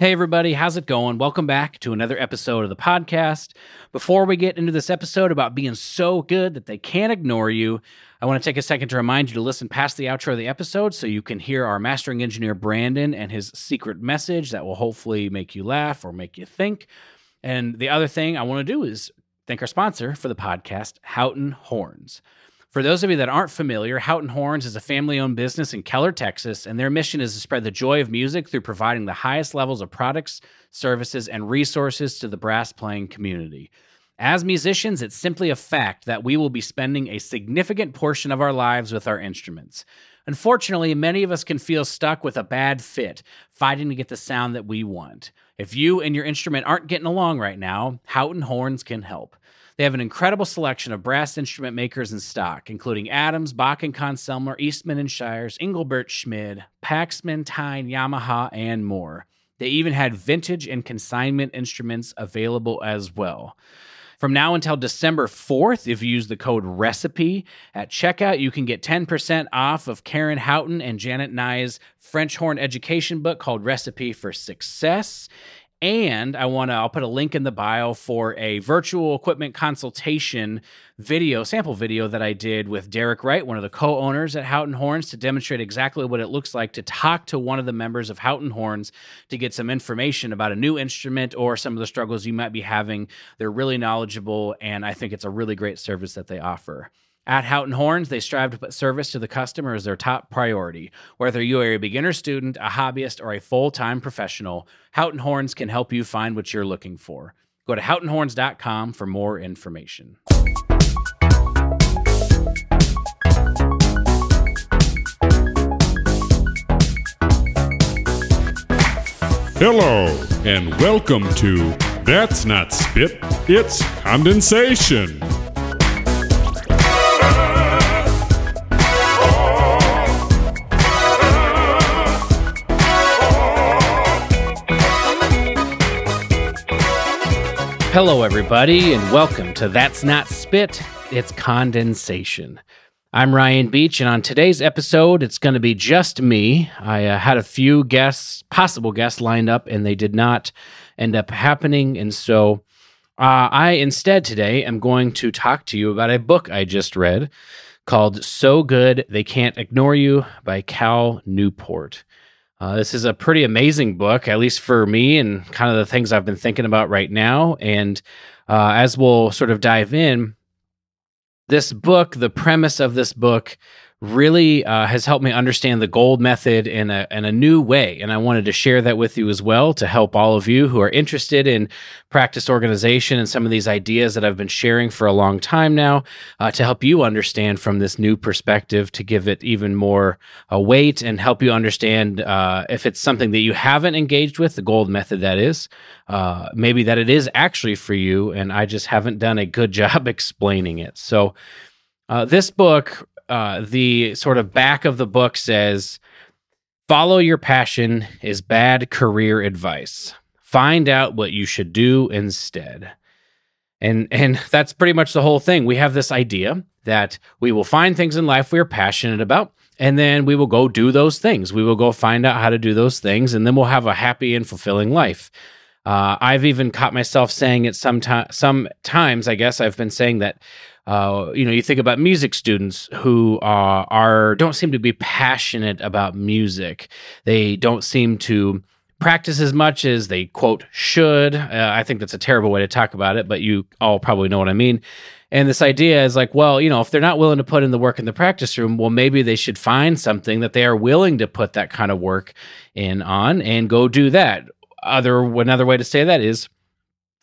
Hey, everybody, how's it going? Welcome back to another episode of the podcast. Before we get into this episode about being so good that they can't ignore you, I want to take a second to remind you to listen past the outro of the episode so you can hear our mastering engineer, Brandon, and his secret message that will hopefully make you laugh or make you think. And the other thing I want to do is thank our sponsor for the podcast, Houghton Horns. For those of you that aren't familiar, Houghton Horns is a family owned business in Keller, Texas, and their mission is to spread the joy of music through providing the highest levels of products, services, and resources to the brass playing community. As musicians, it's simply a fact that we will be spending a significant portion of our lives with our instruments. Unfortunately, many of us can feel stuck with a bad fit, fighting to get the sound that we want. If you and your instrument aren't getting along right now, Houghton Horns can help. They have an incredible selection of brass instrument makers in stock, including Adams, Bach and Conn-Selmer, Eastman and Shires, Engelbert Schmid, Paxman, Tyne, Yamaha, and more. They even had vintage and consignment instruments available as well. From now until December 4th, if you use the code RECIPE at checkout, you can get 10% off of Karen Houghton and Janet Nye's French horn education book called Recipe for Success. And I want to, I'll put a link in the bio for a virtual equipment consultation video, sample video that I did with Derek Wright, one of the co owners at Houghton Horns, to demonstrate exactly what it looks like to talk to one of the members of Houghton Horns to get some information about a new instrument or some of the struggles you might be having. They're really knowledgeable, and I think it's a really great service that they offer. At Houghton Horns, they strive to put service to the customer as their top priority. Whether you are a beginner student, a hobbyist, or a full time professional, Houghton Horns can help you find what you're looking for. Go to houghtonhorns.com for more information. Hello, and welcome to That's Not Spit, It's Condensation. Hello, everybody, and welcome to That's Not Spit, It's Condensation. I'm Ryan Beach, and on today's episode, it's going to be just me. I uh, had a few guests, possible guests lined up, and they did not end up happening. And so uh, I instead today am going to talk to you about a book I just read called So Good They Can't Ignore You by Cal Newport. Uh, this is a pretty amazing book, at least for me, and kind of the things I've been thinking about right now. And uh, as we'll sort of dive in, this book, the premise of this book, really uh, has helped me understand the gold method in a, in a new way. And I wanted to share that with you as well to help all of you who are interested in practice organization and some of these ideas that I've been sharing for a long time now uh, to help you understand from this new perspective to give it even more uh, weight and help you understand uh, if it's something that you haven't engaged with, the gold method that is, uh, maybe that it is actually for you. And I just haven't done a good job explaining it. So, uh, this book uh, the sort of back of the book says, "Follow your passion is bad career advice. Find out what you should do instead." And and that's pretty much the whole thing. We have this idea that we will find things in life we are passionate about, and then we will go do those things. We will go find out how to do those things, and then we'll have a happy and fulfilling life. Uh, I've even caught myself saying it sometimes. Sometimes, I guess I've been saying that uh, you know, you think about music students who uh, are don't seem to be passionate about music. They don't seem to practice as much as they quote should. Uh, I think that's a terrible way to talk about it, but you all probably know what I mean. And this idea is like, well, you know, if they're not willing to put in the work in the practice room, well, maybe they should find something that they are willing to put that kind of work in on and go do that. Other another way to say that is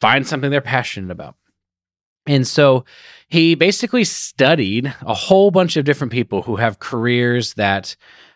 find something they're passionate about. And so he basically studied a whole bunch of different people who have careers that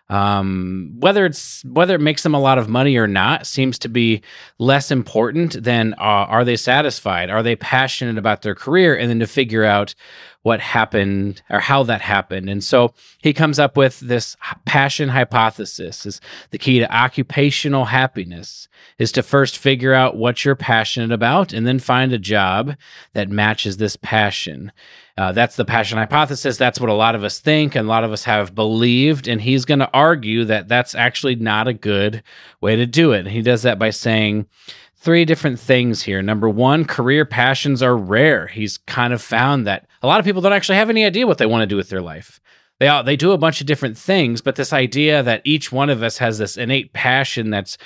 um, whether it's whether it makes them a lot of money or not seems to be less important than uh, are they satisfied? Are they passionate about their career? And then to figure out what happened or how that happened. And so he comes up with this passion hypothesis is the key to occupational happiness is to first figure out what you're passionate about and then find a job that matches this passion Uh, that's the passion hypothesis. That's what a lot of us think and a lot of us have believed. And he's going to argue that that's actually not a good way to do it. And he does that by saying, three different things here. Number one, career passions are rare. He's kind of found that a lot of people don't actually have any idea what they want to do with their life. They all, they do a bunch of different things, but this idea that each one of us has this innate passion that's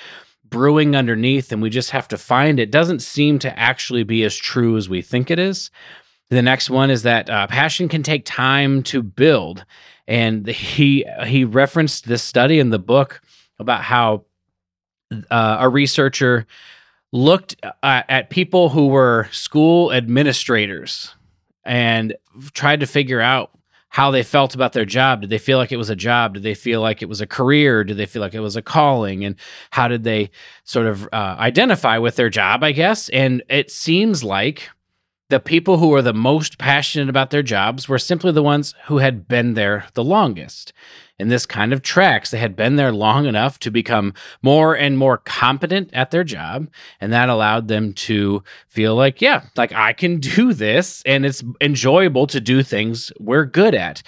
brewing underneath and we just have to find it doesn't seem to actually be as true as we think it is. The next one is that uh, passion can take time to build, and he he referenced this study in the book about how uh, a researcher looked uh, at people who were school administrators and tried to figure out how they felt about their job. Did they feel like it was a job? Did they feel like it was a career? Did they feel like it was a calling? And how did they sort of uh, identify with their job, I guess? And it seems like the people who were the most passionate about their jobs were simply the ones who had been there the longest and this kind of tracks. They had been there long enough to become more and more competent at their job. And that allowed them to feel like, yeah, like I can do this and it's enjoyable to do things we're good at.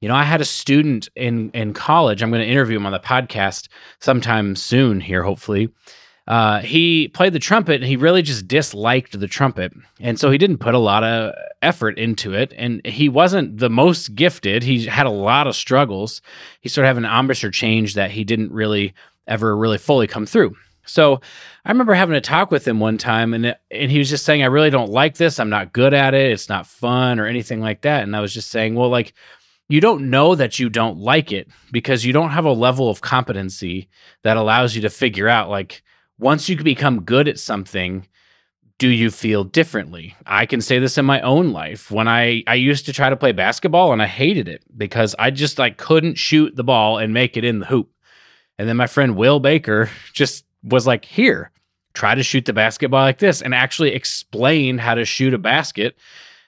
You know, I had a student in in college. I'm going to interview him on the podcast sometime soon here, hopefully. Uh, he played the trumpet and he really just disliked the trumpet. And so he didn't put a lot of effort into it. And he wasn't the most gifted. He had a lot of struggles. He sort of had an embouchure change that he didn't really ever really fully come through. So I remember having a talk with him one time and and he was just saying I really don't like this. I'm not good at it. It's not fun or anything like that. And I was just saying, well like you don't know that you don't like it because you don't have a level of competency that allows you to figure out like once you become good at something, do you feel differently? I can say this in my own life. When I I used to try to play basketball and I hated it because I just like couldn't shoot the ball and make it in the hoop. And then my friend Will Baker just was like, "Here, try to shoot the basketball like this," and actually explain how to shoot a basket.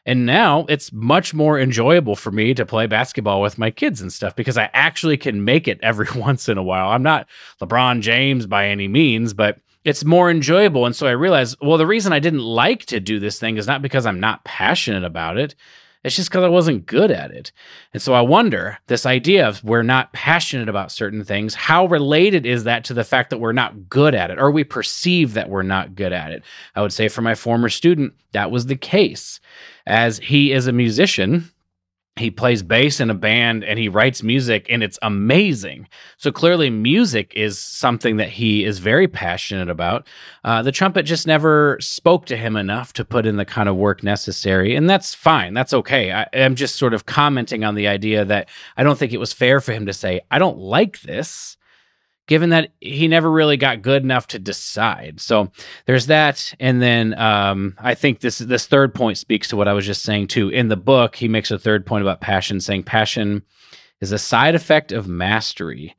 And now it's much more enjoyable for me to play basketball with my kids and stuff because I actually can make it every once in a while. I'm not LeBron James by any means, but it's more enjoyable. And so I realized, well, the reason I didn't like to do this thing is not because I'm not passionate about it. It's just because I wasn't good at it. And so I wonder this idea of we're not passionate about certain things, how related is that to the fact that we're not good at it or we perceive that we're not good at it? I would say for my former student, that was the case. As he is a musician, he plays bass in a band and he writes music and it's amazing. So clearly, music is something that he is very passionate about. Uh, the trumpet just never spoke to him enough to put in the kind of work necessary, and that's fine. That's okay. I, I'm just sort of commenting on the idea that I don't think it was fair for him to say, I don't like this given that he never really got good enough to decide. So there's that, and then um, I think this this third point speaks to what I was just saying too. In the book, he makes a third point about passion, saying passion is a side effect of mastery,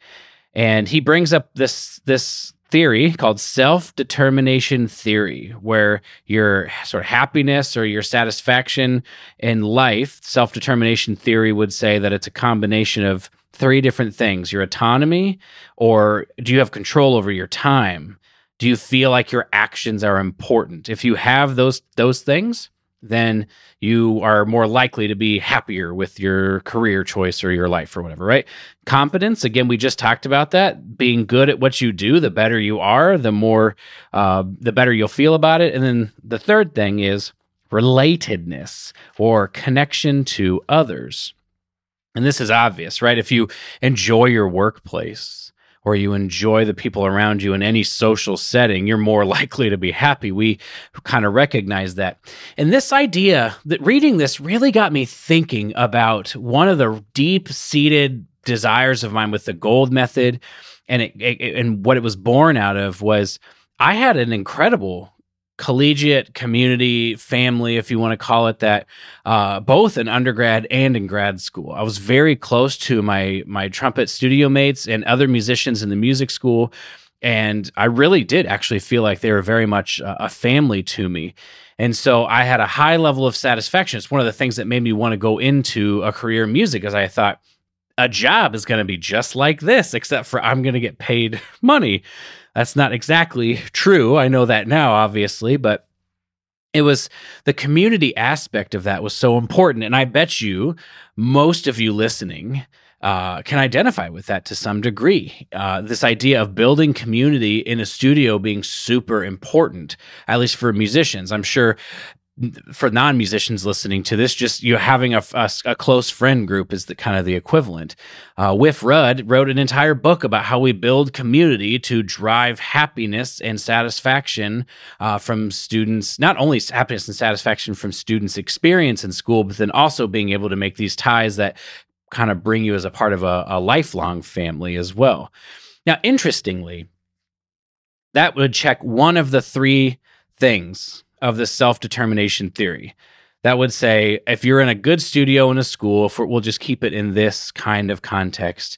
and he brings up this this theory called self determination theory, where your sort of happiness or your satisfaction in life, self determination theory would say that it's a combination of three different things your autonomy, or do you have control over your time? Do you feel like your actions are important? If you have those those things, then you are more likely to be happier with your career choice or your life or whatever, right? Competence, again, we just talked about that. Being good at what you do, the better you are, the more, uh, the better you'll feel about it. And then the third thing is relatedness or connection to others. And this is obvious, right? If you enjoy your workplace or you enjoy the people around you in any social setting, you're more likely to be happy. We kind of recognize that. And this idea that reading this really got me thinking about one of the deep seated desires of mine with the gold method and it, it, and what it was born out of was I had an incredible collegiate community family if you want to call it that uh, both in undergrad and in grad school. I was very close to my my trumpet studio mates and other musicians in the music school and i really did actually feel like they were very much a family to me. And so i had a high level of satisfaction. It's one of the things that made me want to go into a career in music as i thought a job is going to be just like this except for i'm going to get paid money that's not exactly true. I know that now, obviously, but it was the community aspect of that was so important. And I bet you most of you listening uh, can identify with that to some degree. Uh, this idea of building community in a studio being super important, at least for musicians. I'm sure for non-musicians listening to this just you having a, a, a, close friend group is the kind of the equivalent. Uh, Wiff Rudd wrote an entire book about how we build community to drive happiness and satisfaction uh, from students not only happiness and satisfaction from students experience in school but then also being able to make these ties that kind of bring you as a part of a, a lifelong family as well. Now interestingly that would check one of the three things of the self determination theory that would say if you're in a good studio in a school, if we'll just keep it in this kind of context,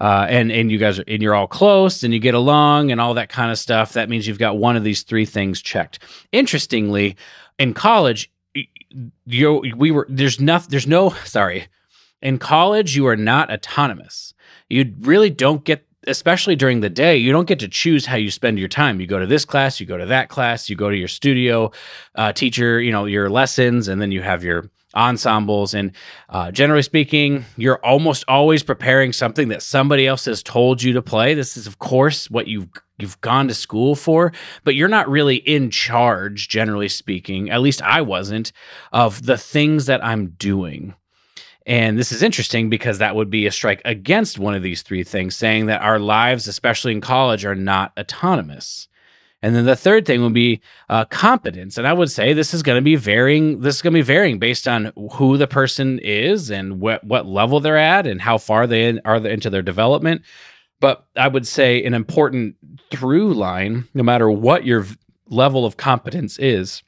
uh, and and you guys are and you're all close and you get along and all that kind of stuff, that means you've got one of these three things checked. Interestingly, in college, you we were there's nothing there's no sorry in college you are not autonomous. You really don't get especially during the day, you don't get to choose how you spend your time. You go to this class, you go to that class, you go to your studio uh, teacher, you know, your lessons, and then you have your ensembles. And uh, generally speaking, you're almost always preparing something that somebody else has told you to play. This is, of course, what you've you've gone to school for, but you're not really in charge, generally speaking. At least I wasn't of the things that I'm doing. And this is interesting because that would be a strike against one of these three things, saying that our lives, especially in college, are not autonomous. And then the third thing would be uh, competence. And I would say this is going to be varying. This is going to be varying based on who the person is and what, what level they're at and how far they are into their development. But I would say an important through line, no matter what your level of competence is,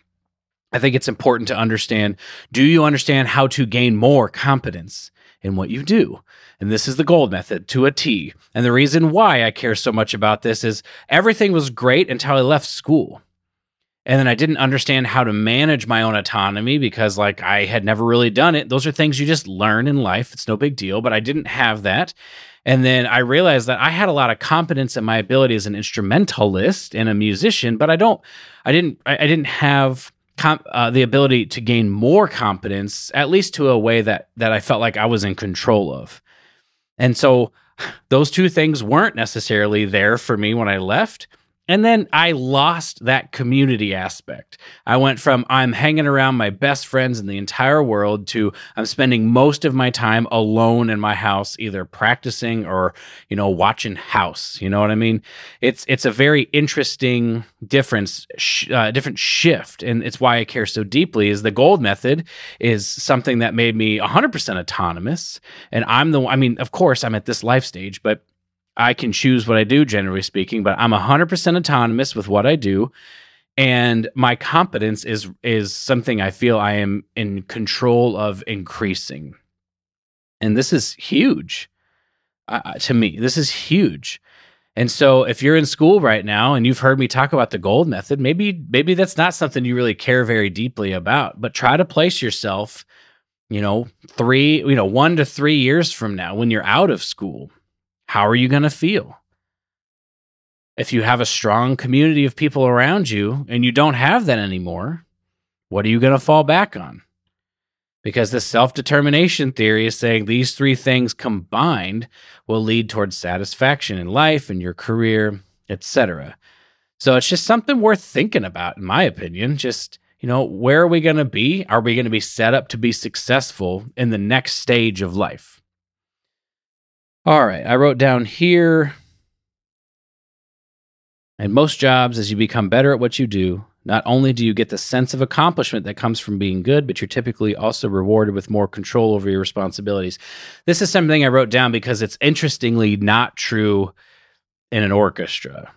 I think it's important to understand do you understand how to gain more competence in what you do? And this is the gold method to a T. And the reason why I care so much about this is everything was great until I left school. And then I didn't understand how to manage my own autonomy because, like, I had never really done it. Those are things you just learn in life. It's no big deal, but I didn't have that. And then I realized that I had a lot of competence in my ability as an instrumentalist and a musician, but I don't, I didn't, I, I didn't have com- uh, the ability to gain more competence, at least to a way that that I felt like I was in control of. And so those two things weren't necessarily there for me when I left. And then I lost that community aspect. I went from I'm hanging around my best friends in the entire world to I'm spending most of my time alone in my house, either practicing or, you know, watching house. You know what I mean? It's it's a very interesting difference, sh- uh, different shift, and it's why I care so deeply. Is the gold method is something that made me 100% autonomous, and I'm the. I mean, of course, I'm at this life stage, but I can choose what I do, generally speaking, but I'm 100% autonomous with what I do. And my competence is is something I feel I am in control of increasing. And this is huge uh, to me. This is huge. And so if you're in school right now and you've heard me talk about the gold method, maybe maybe that's not something you really care very deeply about, but try to place yourself, you know, 3, you know, 1 to 3 years from now when you're out of school how are you going to feel? If you have a strong community of people around you and you don't have that anymore, what are you going to fall back on? Because the self determination theory is saying these three things combined will lead towards satisfaction in life and your career, etc. So it's just something worth thinking about, in my opinion. Just, you know, where are we going to be? Are we going to be set up to be successful in the next stage of life? All right, I wrote down here. And most jobs, as you become better at what you do, not only do you get the sense of accomplishment that comes from being good, but you're typically also rewarded with more control over your responsibilities. This is something I wrote down because it's interestingly not true in an orchestra.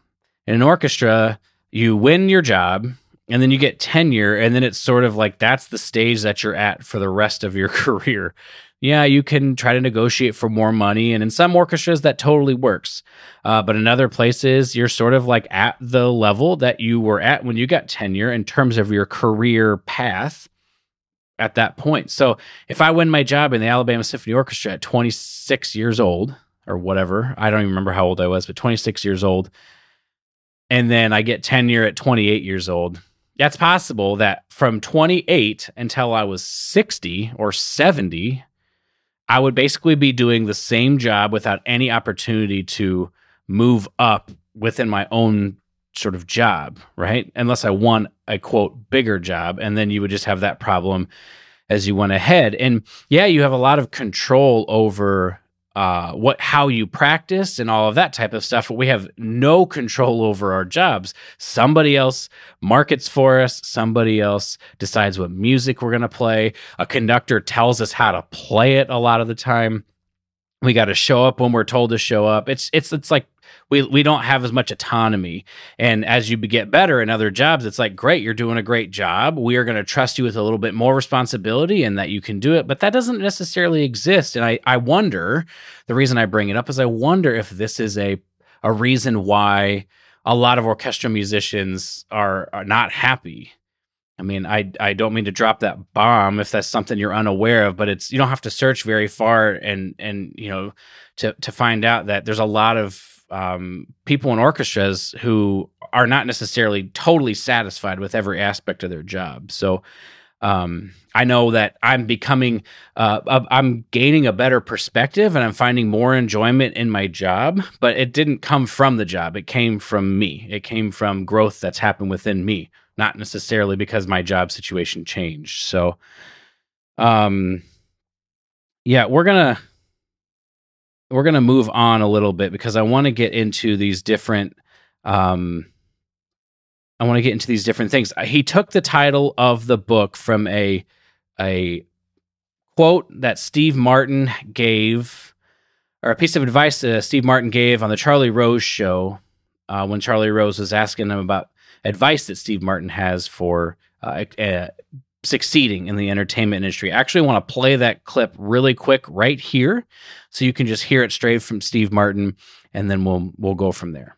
In an orchestra, you win your job and then you get tenure, and then it's sort of like that's the stage that you're at for the rest of your career yeah, you can try to negotiate for more money. And in some orchestras, that totally works. Uh, but in other places, you're sort of like at the level that you were at when you got tenure in terms of your career path at that point. So if I win my job in the Alabama Symphony Orchestra at 26 years old or whatever, I don't even remember how old I was, but 26 years old, and then I get tenure at 28 years old, that's possible that from 28 until I was 60 or 70, I would basically be doing the same job without any opportunity to move up within my own sort of job, right? Unless I want a quote bigger job. And then you would just have that problem as you went ahead. And yeah, you have a lot of control over uh, what how you practice and all of that type of stuff. We have no control over our jobs. Somebody else markets for us. Somebody else decides what music we're going to play. A conductor tells us how to play it a lot of the time. We got to show up when we're told to show up. It's it's it's like we we don't have as much autonomy. And as you get better in other jobs, it's like great, you're doing a great job. We are going to trust you with a little bit more responsibility and that you can do it. But that doesn't necessarily exist. And I I wonder the reason I bring it up is I wonder if this is a a reason why a lot of orchestral musicians are, are not happy I mean, I I don't mean to drop that bomb if that's something you're unaware of, but it's you don't have to search very far and and you know to to find out that there's a lot of um, people in orchestras who are not necessarily totally satisfied with every aspect of their job. So um, I know that I'm becoming, uh, I'm gaining a better perspective and I'm finding more enjoyment in my job, but it didn't come from the job. It came from me. It came from growth that's happened within me not necessarily because my job situation changed. So, um, yeah, we're gonna we're gonna move on a little bit because I want to get into these different. Um, I want to get into these different things. He took the title of the book from a a quote that Steve Martin gave, or a piece of advice that Steve Martin gave on the Charlie Rose show uh, when Charlie Rose was asking him about advice that Steve Martin has for uh, uh, succeeding in the entertainment industry. I actually want to play that clip really quick right here, so you can just hear it straight from Steve Martin, and then we'll we'll go from there.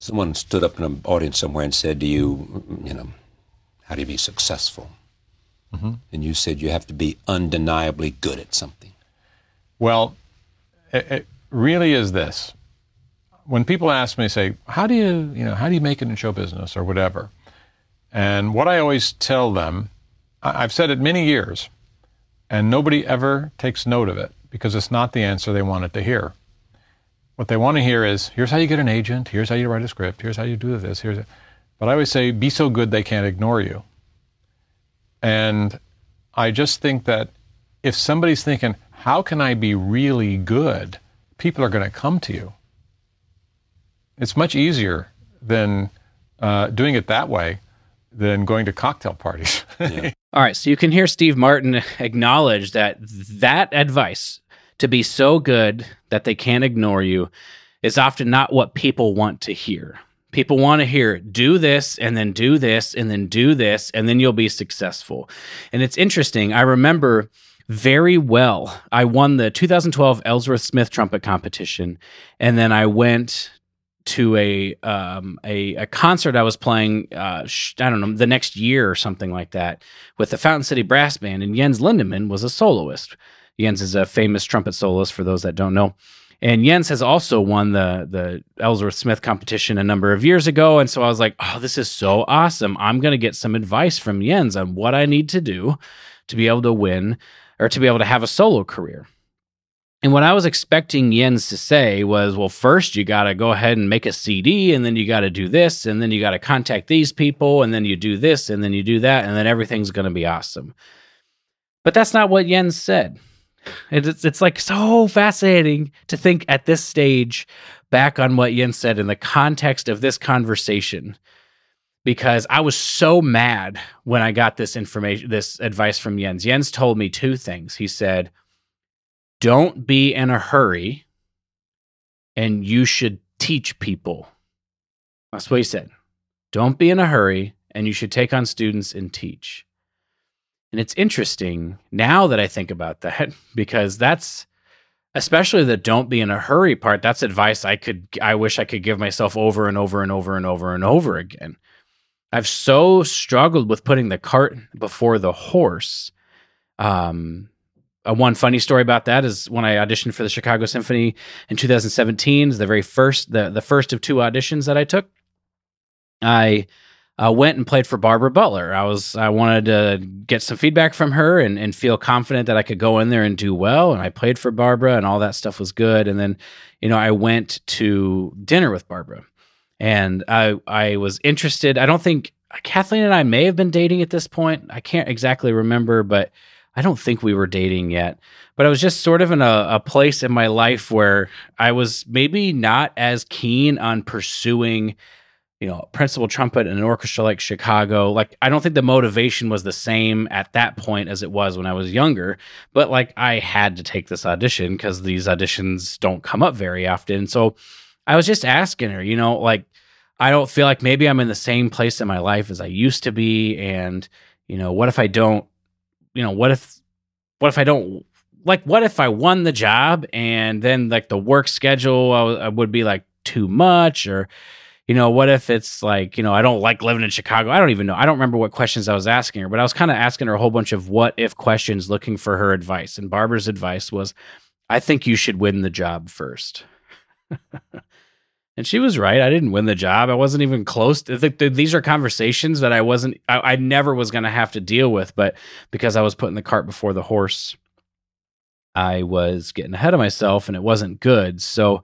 Someone stood up in an audience somewhere and said to you, you know, how do you be successful? Mm-hmm. And you said you have to be undeniably good at something. Well, it, it really is this when people ask me, say, how do you, you know, how do you make it in show business or whatever? And what I always tell them, I've said it many years, and nobody ever takes note of it because it's not the answer they wanted to hear. What they want to hear is, here's how you get an agent, here's how you write a script, here's how you do this, here's. A... But I always say, be so good they can't ignore you. And I just think that if somebody's thinking, how can I be really good? People are going to come to you. It's much easier than uh, doing it that way than going to cocktail parties. yeah. All right, so you can hear Steve Martin acknowledge that that advice to be so good that they can't ignore you is often not what people want to hear. People want to hear do this and then do this and then do this and then you'll be successful. And it's interesting. I remember very well. I won the 2012 Ellsworth Smith trumpet competition and then I went to a um, a, a concert I was playing. Uh, sh- I don't know the next year or something like that with the Fountain City Brass Band, and Jens Lindemann was a soloist. Jens is a famous trumpet soloist for those that don't know. And Jens has also won the the Ellsworth Smith competition a number of years ago, and so I was like, "Oh, this is so awesome! I'm going to get some advice from Jens on what I need to do to be able to win or to be able to have a solo career." And what I was expecting Jens to say was, well, first you got to go ahead and make a CD, and then you got to do this, and then you got to contact these people, and then you do this, and then you do that, and then everything's going to be awesome. But that's not what Jens said. It's, it's like so fascinating to think at this stage back on what Jens said in the context of this conversation because I was so mad when I got this information, this advice from Jens. Jens told me two things. He said, don't be in a hurry and you should teach people. That's what he said. Don't be in a hurry and you should take on students and teach. And it's interesting now that I think about that because that's especially the don't be in a hurry part. That's advice I could, I wish I could give myself over and over and over and over and over again. I've so struggled with putting the cart before the horse um, uh, one funny story about that is when I auditioned for the Chicago Symphony in 2017, the very first the the first of two auditions that I took. I uh, went and played for Barbara Butler. I was I wanted to get some feedback from her and, and feel confident that I could go in there and do well. And I played for Barbara, and all that stuff was good. And then, you know, I went to dinner with Barbara, and I I was interested. I don't think Kathleen and I may have been dating at this point. I can't exactly remember, but I don't think we were dating yet. But I was just sort of in a, a place in my life where I was maybe not as keen on pursuing you know, principal trumpet in an orchestra like Chicago. Like, I don't think the motivation was the same at that point as it was when I was younger. But like, I had to take this audition because these auditions don't come up very often. So I was just asking her, you know, like, I don't feel like maybe I'm in the same place in my life as I used to be. And, you know, what if I don't, you know, what if, what if I don't, like, what if I won the job and then like the work schedule I would be like too much or, you know, what if it's like, you know, I don't like living in Chicago. I don't even know. I don't remember what questions I was asking her, but I was kind of asking her a whole bunch of what if questions looking for her advice. And Barbara's advice was, I think you should win the job first. and she was right. I didn't win the job. I wasn't even close. To, these are conversations that I wasn't, I, I never was going to have to deal with, but because I was putting the cart before the horse, I was getting ahead of myself and it wasn't good. So,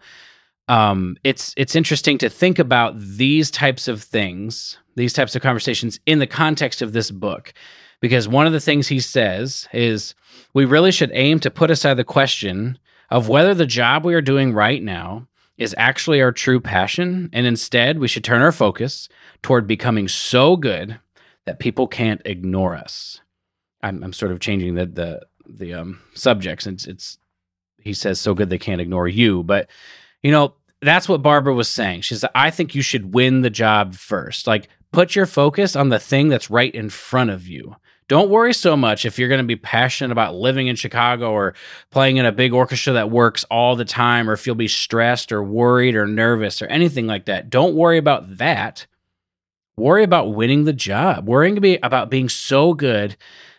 um, it's it's interesting to think about these types of things, these types of conversations in the context of this book, because one of the things he says is we really should aim to put aside the question of whether the job we are doing right now is actually our true passion, and instead we should turn our focus toward becoming so good that people can't ignore us. I'm, I'm sort of changing the the the um, subjects. It's, it's he says so good they can't ignore you, but you know, that's what Barbara was saying. She's like, I think you should win the job first. Like, put your focus on the thing that's right in front of you. Don't worry so much if you're going to be passionate about living in Chicago or playing in a big orchestra that works all the time, or if you'll be stressed or worried or nervous or anything like that. Don't worry about that. Worry about winning the job. Worrying about being so good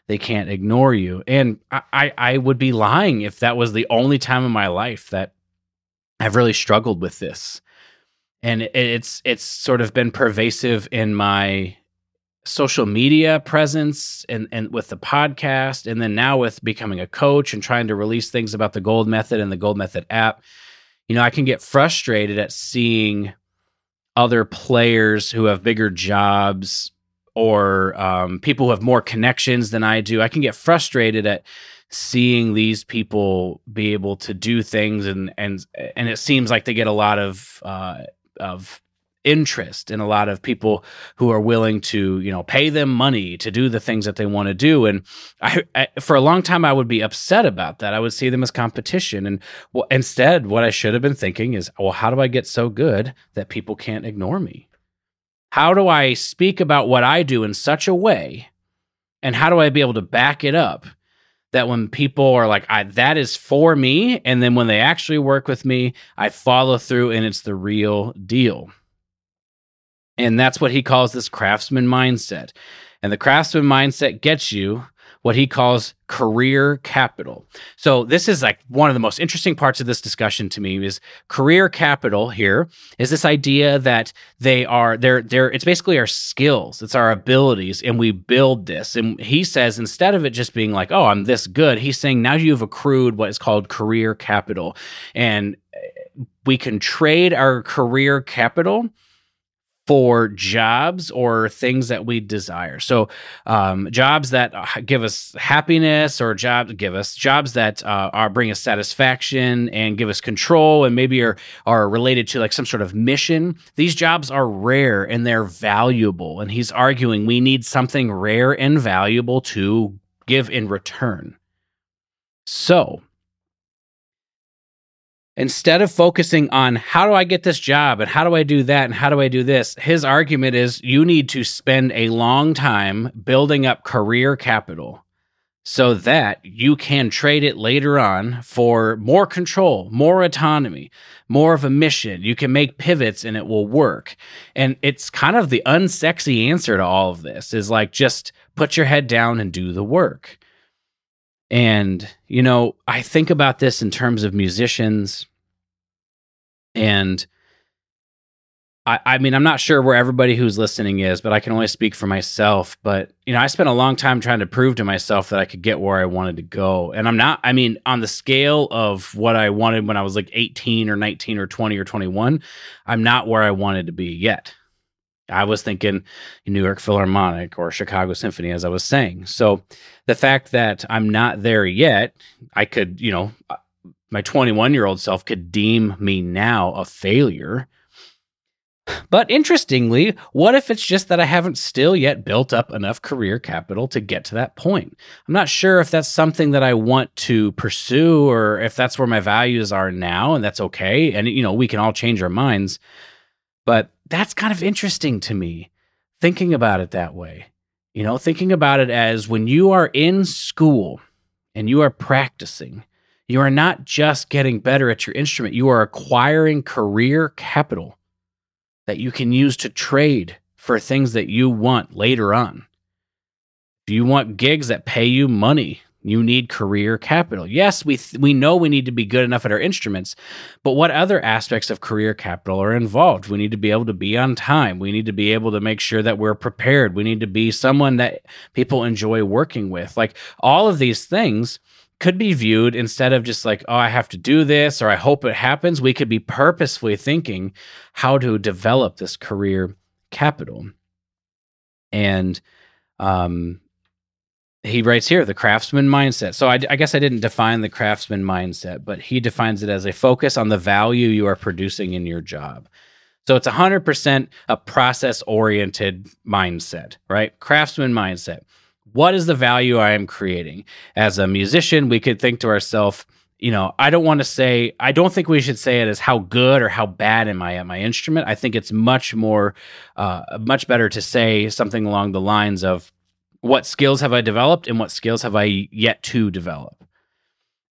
they can't ignore you. And I, I would be lying if that was the only time in my life that I've really struggled with this, and it's it's sort of been pervasive in my social media presence and and with the podcast, and then now with becoming a coach and trying to release things about the Gold Method and the Gold Method app. You know, I can get frustrated at seeing other players who have bigger jobs or um, people who have more connections than I do. I can get frustrated at seeing these people be able to do things and and and it seems like they get a lot of uh, of interest in a lot of people who are willing to you know pay them money to do the things that they want to do and I, I, for a long time i would be upset about that i would see them as competition and well, instead what i should have been thinking is well how do i get so good that people can't ignore me how do i speak about what i do in such a way and how do i be able to back it up that when people are like, that is for me. And then when they actually work with me, I follow through and it's the real deal. And that's what he calls this craftsman mindset. And the craftsman mindset gets you what he calls career capital. So this is like one of the most interesting parts of this discussion to me is career capital here is this idea that they are they're they're it's basically our skills, it's our abilities and we build this. And he says instead of it just being like, "Oh, I'm this good," he's saying now you've accrued what is called career capital. And we can trade our career capital for jobs or things that we desire. So, um, jobs that uh, give us happiness, or jobs give us jobs that uh, are bring us satisfaction and give us control, and maybe are are related to like some sort of mission. These jobs are rare and they're valuable. And he's arguing we need something rare and valuable to give in return. So, instead of focusing on how do I get this job and how do I do that and how do I do this, his argument is you need to spend a long time building up career capital so that you can trade it later on for more control, more autonomy, more of a mission. You can make pivots and it will work. And it's kind of the unsexy answer to all of this is like just put your head down and do the work. And, you know, I think about this in terms of musicians. And I, I mean, I'm not sure where everybody who's listening is, but I can only speak for myself. But, you know, I spent a long time trying to prove to myself that I could get where I wanted to go. And I'm not, I mean, on the scale of what I wanted when I was like 18 or 19 or 20 or 21, I'm not where I wanted to be yet. I was thinking New York Philharmonic or Chicago Symphony, as I was saying. So the fact that I'm not there yet, I could, you know, uh, my 21 year old self could deem me now a failure but interestingly, what if it's just that I haven't still yet built up enough career capital to get to that point? I'm not sure if that's something that I want to pursue or if that's where my values are now, and that's okay. And, you know, we can all change our minds. But that's kind of interesting to me, thinking about it that way. You know, thinking about it as when you are in school and you are practicing, you are not just getting better at your instrument, you are acquiring career capital that you can use to trade for things that you want later on. If you want gigs that pay you money, you need career capital. Yes, we th- we know we need to be good enough at our instruments, but what other aspects of career capital are involved? We need to be able to be on time. We need to be able to make sure that we're prepared. We need to be someone that people enjoy working with. Like all of these things could be viewed instead of just like, oh, I have to do this or I hope it happens. We could be purposefully thinking how to develop this career capital. And um, he writes here the craftsman mindset. So I, I, guess I didn't define the craftsman mindset, but he defines it as a focus on the value you are producing in your job. So it's 100% a process oriented mindset, right? Craftsman mindset what is the value I am creating? As a musician, we could think to ourselves, you know, I don't want to say, I don't think we should say it as how good or how bad am I at my instrument. I think it's much more, uh, much better to say something along the lines of, what skills have I developed and what skills have I yet to develop?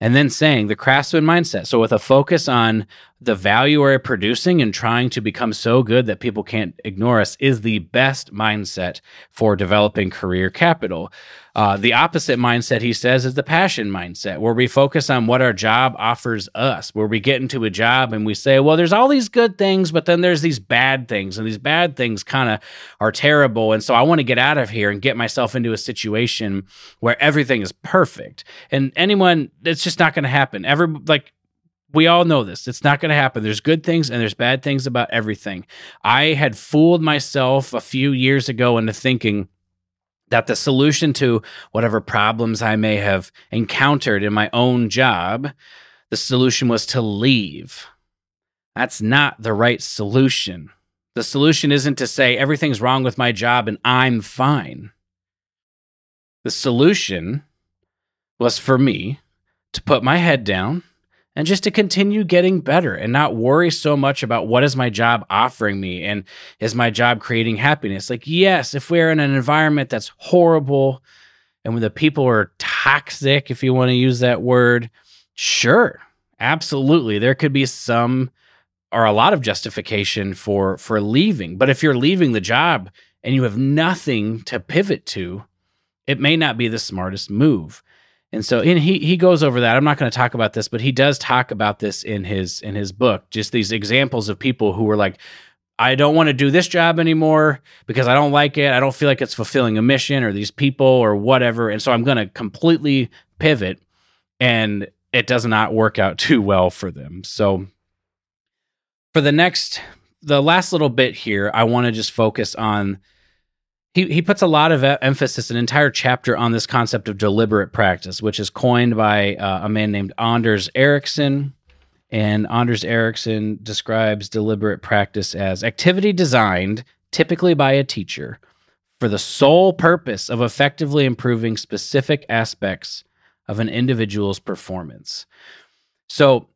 And then saying the craftsman mindset. So, with a focus on the value we're producing and trying to become so good that people can't ignore us is the best mindset for developing career capital. Uh, the opposite mindset, he says, is the passion mindset, where we focus on what our job offers us, where we get into a job and we say, well, there's all these good things, but then there's these bad things, and these bad things kind of are terrible. And so I want to get out of here and get myself into a situation where everything is perfect. And anyone, it's just not going to happen. Every, like, we all know this. It's not going to happen. There's good things and there's bad things about everything. I had fooled myself a few years ago into thinking that the solution to whatever problems I may have encountered in my own job, the solution was to leave. That's not the right solution. The solution isn't to say everything's wrong with my job and I'm fine. The solution was for me to put my head down and just to continue getting better and not worry so much about what is my job offering me and is my job creating happiness. Like yes if we're in an environment that's horrible and when the people are toxic if you want to use that word sure absolutely. There could be some or a lot of justification for for leaving. But if you're leaving the job and you have nothing to pivot to it may not be the smartest move and so and he he goes over that. I'm not going to talk about this, but he does talk about this in his in his book. Just these examples of people who were like I don't want to do this job anymore because I don't like it. I don't feel like it's fulfilling a mission or these people or whatever. And so I'm going to completely pivot and it does not work out too well for them. So for the next the last little bit here, I want to just focus on he, he puts a lot of emphasis, an entire chapter on this concept of deliberate practice, which is coined by uh, a man named Anders Ericsson. And Anders Ericsson describes deliberate practice as activity designed, typically by a teacher, for the sole purpose of effectively improving specific aspects of an individual's performance. So,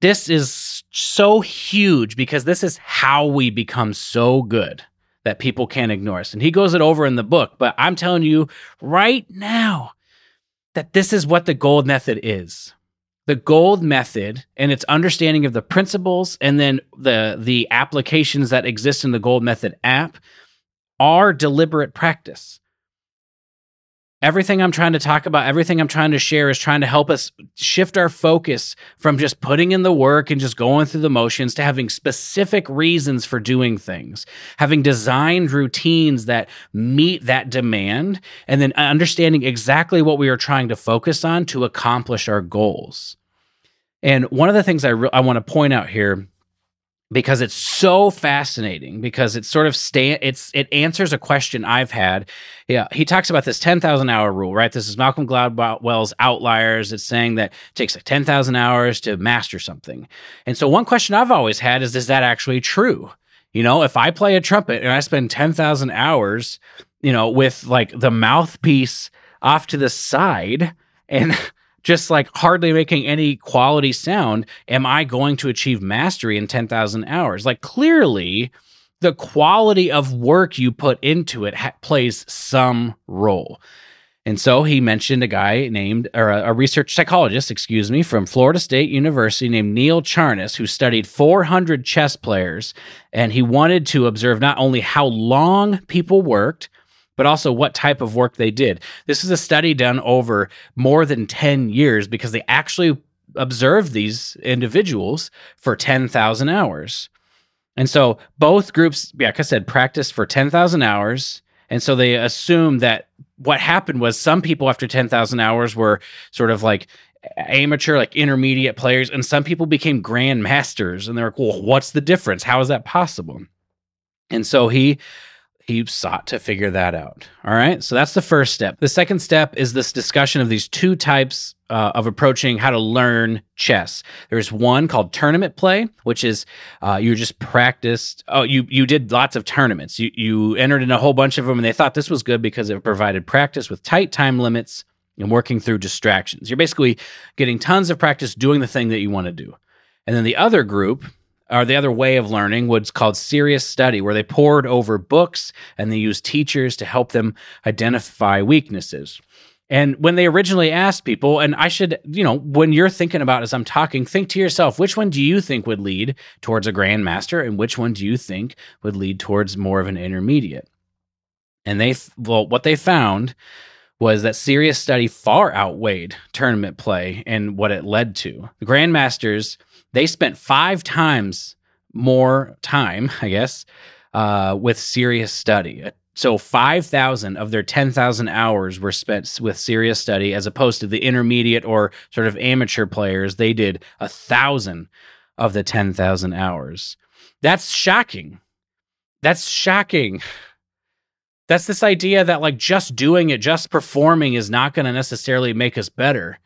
this is so huge because this is how we become so good that people can't ignore us. And he goes it over in the book, but I'm telling you right now that this is what the gold method is. The gold method and its understanding of the principles and then the the applications that exist in the gold method app are deliberate practice. Everything I'm trying to talk about, everything I'm trying to share is trying to help us shift our focus from just putting in the work and just going through the motions to having specific reasons for doing things, having designed routines that meet that demand, and then understanding exactly what we are trying to focus on to accomplish our goals. And one of the things I, re- I want to point out here because it's so fascinating because it sort of it's it answers a question I've had. Yeah, he talks about this 10,000 hour rule, right? This is Malcolm Gladwell's Outliers. It's saying that it takes like 10,000 hours to master something. And so one question I've always had is is that actually true? You know, if I play a trumpet and I spend 10,000 hours, you know, with like the mouthpiece off to the side and just like hardly making any quality sound, am I going to achieve mastery in 10,000 hours? Like clearly, the quality of work you put into it ha- plays some role. And so he mentioned a guy named, or a, a, research psychologist, excuse me, from Florida State University named Neil Charness, who studied 400 chess players. And he wanted to observe not only how long people worked, but also what type of work they did. This is a study done over more than 10 years because they actually observed these individuals for 10,000 hours. And so both groups, yeah, like I said, practiced for 10,000 hours. And so they assumed that what happened was some people after 10,000 hours were sort of like amateur, like intermediate players, and some people became grandmasters. And they're like, well, what's the difference? How is that possible? And so he he sought to figure that out. All right. So that's the first step. The second step is this discussion of these two types uh, of approaching how to learn chess. There's one called tournament play, which is uh, you just practiced. Oh, you you did lots of tournaments. You you entered in a whole bunch of them, and they thought this was good because it provided practice with tight time limits and working through distractions. You're basically getting tons of practice doing the thing that you want to do. And then the other group or the other way of learning was called serious study, where they pored over books and they used teachers to help them identify weaknesses. And when they originally asked people, and I should, you know, when you're thinking about as I'm talking, think to yourself, which one do you think would lead towards a grandmaster, and which one do you think would lead towards more of an intermediate? And they, well, what they found was that serious study far outweighed tournament play and what it led to. The grandmasters they spent five times more time, I guess, uh, with serious study. So 5,000 of their 10,000 hours were spent with serious study, as opposed to the intermediate or sort of amateur players. They did a thousand of the 10,000 hours. That's shocking. That's shocking. That's this idea that like just doing it, just performing is not going to necessarily make us better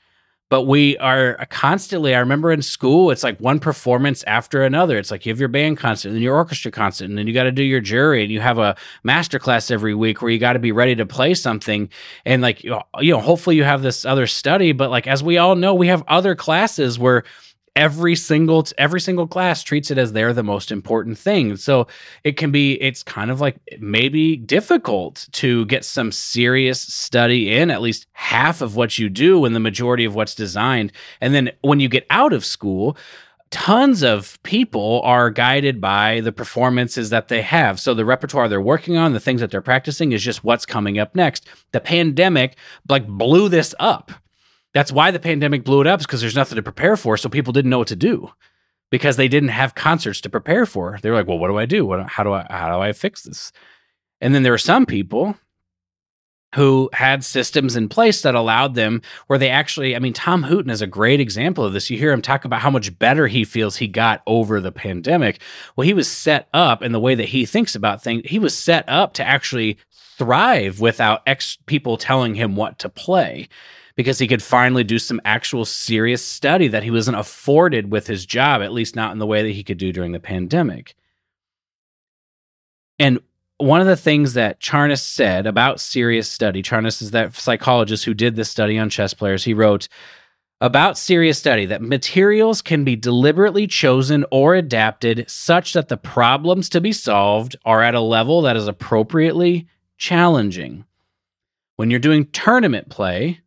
but we are uh, constantly i remember in school it's like one performance after another. It's like you have your band concert and then your orchestra concert and then you got to do your jury and you have a master class every week where you got to be ready to play something. And like you know hopefully you have this other study but like as we all know we have other classes where every single every single class treats it as they're the most important thing so it can be it's kind of like maybe difficult to get some serious study in at least half of what you do when the majority of what's designed and then when you get out of school tons of people are guided by the performances that they have. So the repertoire they're working on, the things that they're practicing is just what's coming up next. The pandemic like blew this up that's why the pandemic blew it up, because there's nothing to prepare for. So people didn't know what to do because they didn't have concerts to prepare for. They were like, well, what do I do? What, how do I how do I fix this? And then there were some people who had systems in place that allowed them where they actually, I mean, Tom Hooten is a great example of this. You hear him talk about how much better he feels he got over the pandemic. Well, he was set up in the way that he thinks about things. He was set up to actually thrive without ex people telling him what to play because he could finally do some actual serious study that he wasn't afforded with his job, at least not in the way that he could do during the pandemic. And one of the things that Charness said about serious study, Charness is that psychologist who did this study on chess players. He wrote about serious study that materials can be deliberately chosen or adapted such that the problems to be solved are at a level that is appropriately challenging. When you're doing tournament play,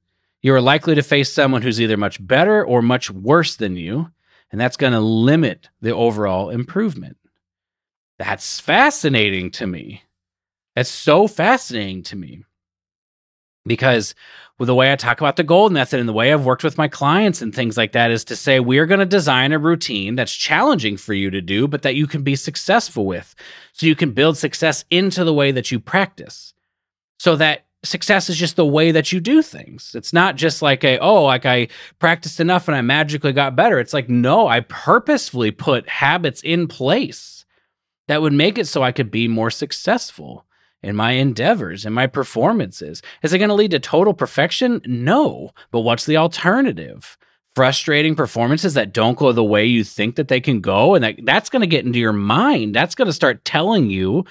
you are likely to face someone who's either much better or much worse than you, and that's going to limit the overall improvement. That's fascinating to me. That's so fascinating to me. because with the way I talk about the gold method and the way I've worked with my clients and things like that is to say we're going to design a routine that's challenging for you to do, but that you can be successful with. So you can build success into the way that you practice. So that success is just the way that you do things. It's not just like a, oh, like I practiced enough and I magically got better. It's like, no, I purposefully put habits in place that would make it so I could be more successful in my endeavors and my performances. Is it going to lead to total perfection? No. But what's the alternative? Frustrating performances that don't go the way you think that they can go. And that, that's going to get into your mind. That's going to start telling you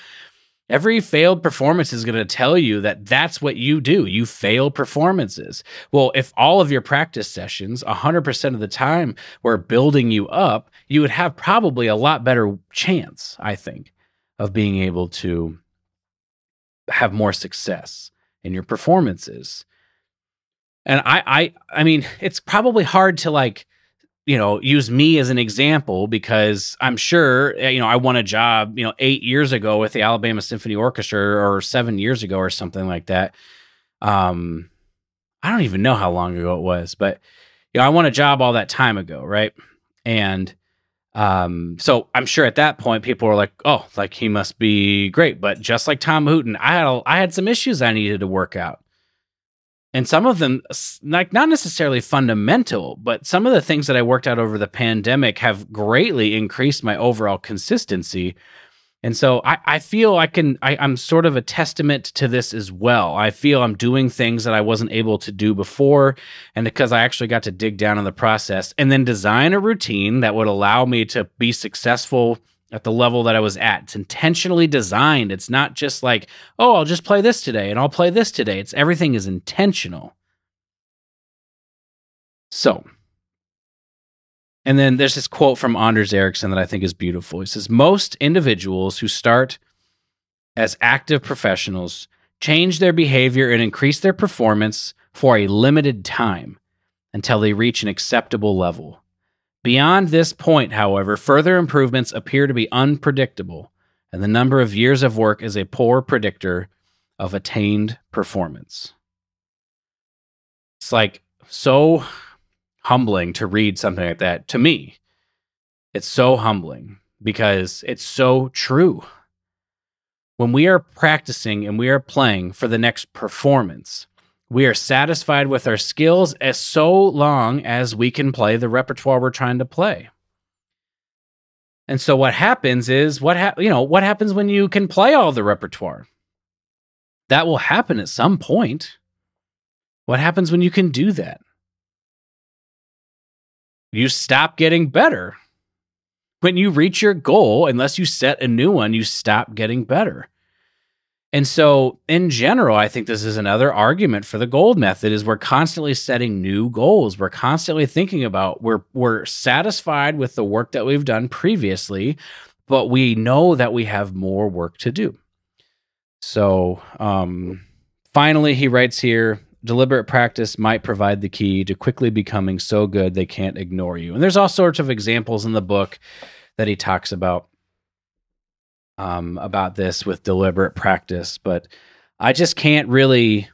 Every failed performance is going to tell you that that's what you do. You fail performances. Well, if all of your practice sessions, 100% of the time, were building you up, you would have probably a lot better chance, I think, of being able to have more success in your performances. And I, I, I mean, it's probably hard to like you know, use me as an example because I'm sure, eh, you know, I won a job, you know, eight years ago with the Alabama Symphony Orchestra or seven years ago or something like that. Um, I don't even know how long ago it was, but, you know, I won a job all that time ago, right? And, um, so I'm sure at that point people were like, "Oh, like he must be great." But just like Tom Hooten, I had I had some issues I needed to work out and some of them like not necessarily fundamental but some of the things that i worked out over the pandemic have greatly increased my overall consistency. And so i, I feel i can I, i'm sort of a testament to this as well. I feel i'm doing things that i wasn't able to do before and because i actually got to dig down in the process and then design a routine that would allow me to be successful at the level that I was at. It's intentionally designed. It's not just like, oh, I'll just play this today and I'll play this today. It's everything is intentional. So, and then there's this quote from Anders Ericsson that I think is beautiful. He says, Most individuals who start as active professionals change their behavior and increase their performance for a limited time until they reach an acceptable level. Beyond this point, however, further improvements appear to be unpredictable, and the number of years of work is a poor predictor of attained performance. It's like so humbling to read something like that to me. It's so humbling because it's so true. When we are practicing and we are playing for the next performance, we are satisfied with our skills as so long as we can play the repertoire we're trying to play. And so what happens is what ha- you know, what happens when you can play all the repertoire? That will happen at some point. What happens when you can do that? You stop getting better. When you reach your goal, unless you set a new one, you stop getting better. And so in general, I think this is another argument for the gold method is we're constantly setting new goals. We're constantly thinking about we're we're satisfied with the work that we've done previously, but we know that we have more work to do. So um finally he writes here deliberate practice might provide the key to quickly becoming so good they can't ignore you. And there's all sorts of examples in the book that he talks about um, about this with deliberate practice, but I just can't really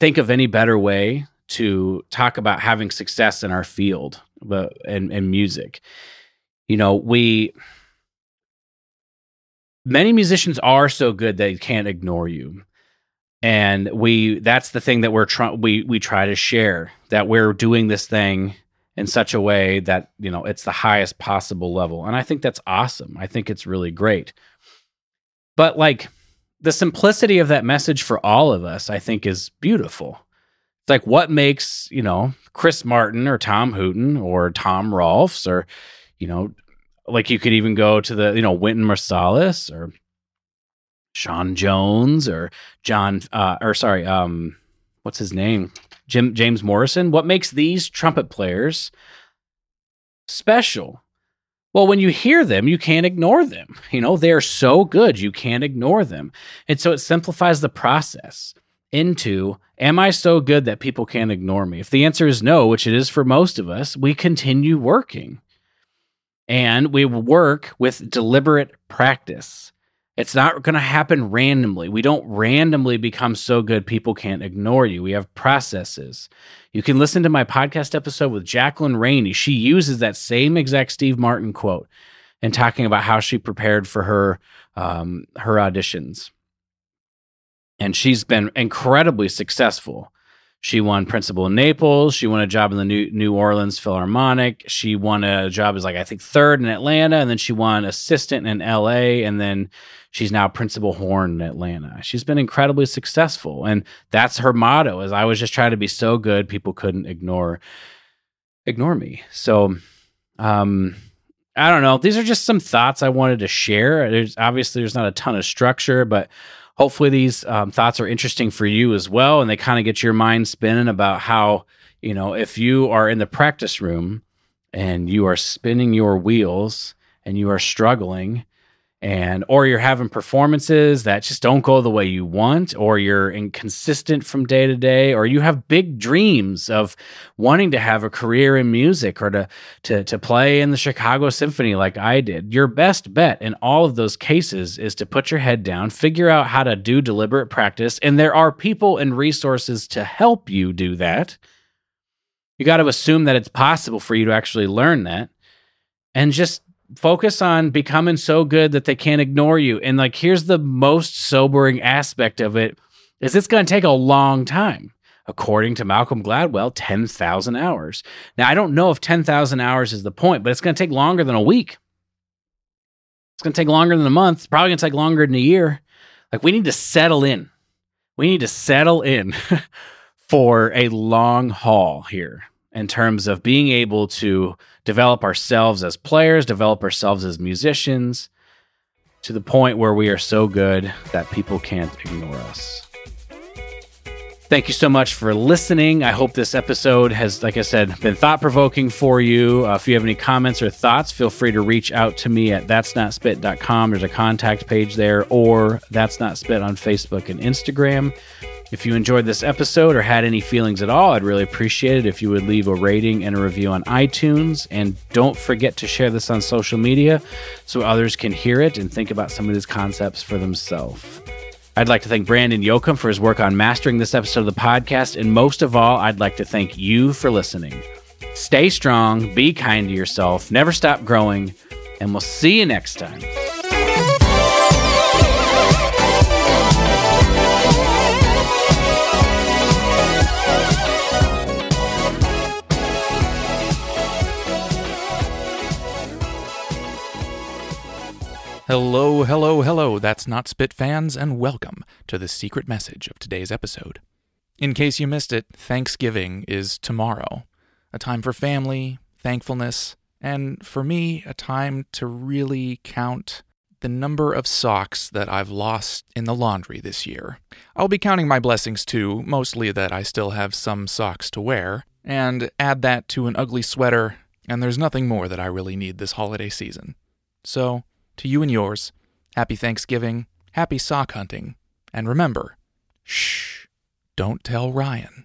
think of any better way to talk about having success in our field but and, and music. You know, we many musicians are so good they can't ignore you. And we that's the thing that we're trying we we try to share that we're doing this thing in such a way that, you know, it's the highest possible level. And I think that's awesome. I think it's really great. But like the simplicity of that message for all of us, I think is beautiful. It's like what makes, you know, Chris Martin or Tom Hooten or Tom Rolfs or, you know, like you could even go to the, you know, Wynton Marsalis or Sean Jones or John uh or sorry, um what's his name? Jim James Morrison. What makes these trumpet players special? Well, when you hear them, you can't ignore them. You know, they're so good, you can't ignore them. And so it simplifies the process into Am I so good that people can't ignore me? If the answer is no, which it is for most of us, we continue working. And we work with deliberate practice. It's not going to happen randomly. We don't randomly become so good people can't ignore you. We have processes. You can listen to my podcast episode with Jacqueline Rainey. She uses that same exact Steve Martin quote and talking about how she prepared for her um, her auditions. And she's been incredibly successful. She won principal in Naples. She won a job in the New, New Orleans Philharmonic. She won a job as like I think third in Atlanta, and then she won assistant in L.A. And then she's now principal horn in Atlanta. She's been incredibly successful, and that's her motto. Is I was just trying to be so good people couldn't ignore ignore me. So, um, I don't know. These are just some thoughts I wanted to share. There's obviously there's not a ton of structure, but hopefully these um, thoughts are interesting for you as well and they kind of get your mind spinning about how you know if you are in the practice room and you are spinning your wheels and you are struggling and or you're having performances that just don't go the way you want or you're inconsistent from day to day or you have big dreams of wanting to have a career in music or to to to play in the Chicago Symphony like I did. Your best bet in all of those cases is to put your head down figure out how to do deliberate practice and there are people and resources to help you do that. You got to assume that it's possible for you to actually learn that and just focus on becoming so good that they can't ignore you. And like here's the most sobering aspect of it is it's going to take a long time. According to Malcolm Gladwell, 10,000 hours. Now, I don't know if 10,000 hours is the point, but it's going to take longer than a week. It's going to take longer than a month. It's probably going to take longer than a year. Like, we need to settle in. We need to settle in for a long haul here in terms of being able to develop ourselves as players, develop ourselves as musicians to the point where we are so good that people can't ignore us. Thank you so much for listening. I hope this episode has, like I said, been thought provoking for you. Uh, if you have any comments or thoughts, feel free to reach out to me at that's not spit.com. There's a contact page there, or that's not spit on Facebook and Instagram. If you enjoyed this episode or had any feelings at all, I'd really appreciate it if you would leave a rating and a review on iTunes. And don't forget to share this on social media so others can hear it and think about some of these concepts for themselves. I'd like to thank Brandon Yoakum for his work on mastering this episode of the podcast. And most of all, I'd like to thank you for listening. Stay strong, be kind to yourself, never stop growing, and we'll see you next time. Hello, hello, hello. That's not Spit fans, and welcome to the secret message of today's episode. In case you missed it, Thanksgiving is tomorrow. A time for family, thankfulness, and for me, a time to really count the number of socks that I've lost in the laundry this year. I'll be counting my blessings too, mostly that I still have some socks to wear, and add that to an ugly sweater, and there's nothing more that I really need this holiday season. So, to you and yours, happy Thanksgiving, happy sock hunting, and remember, shh, don't tell Ryan.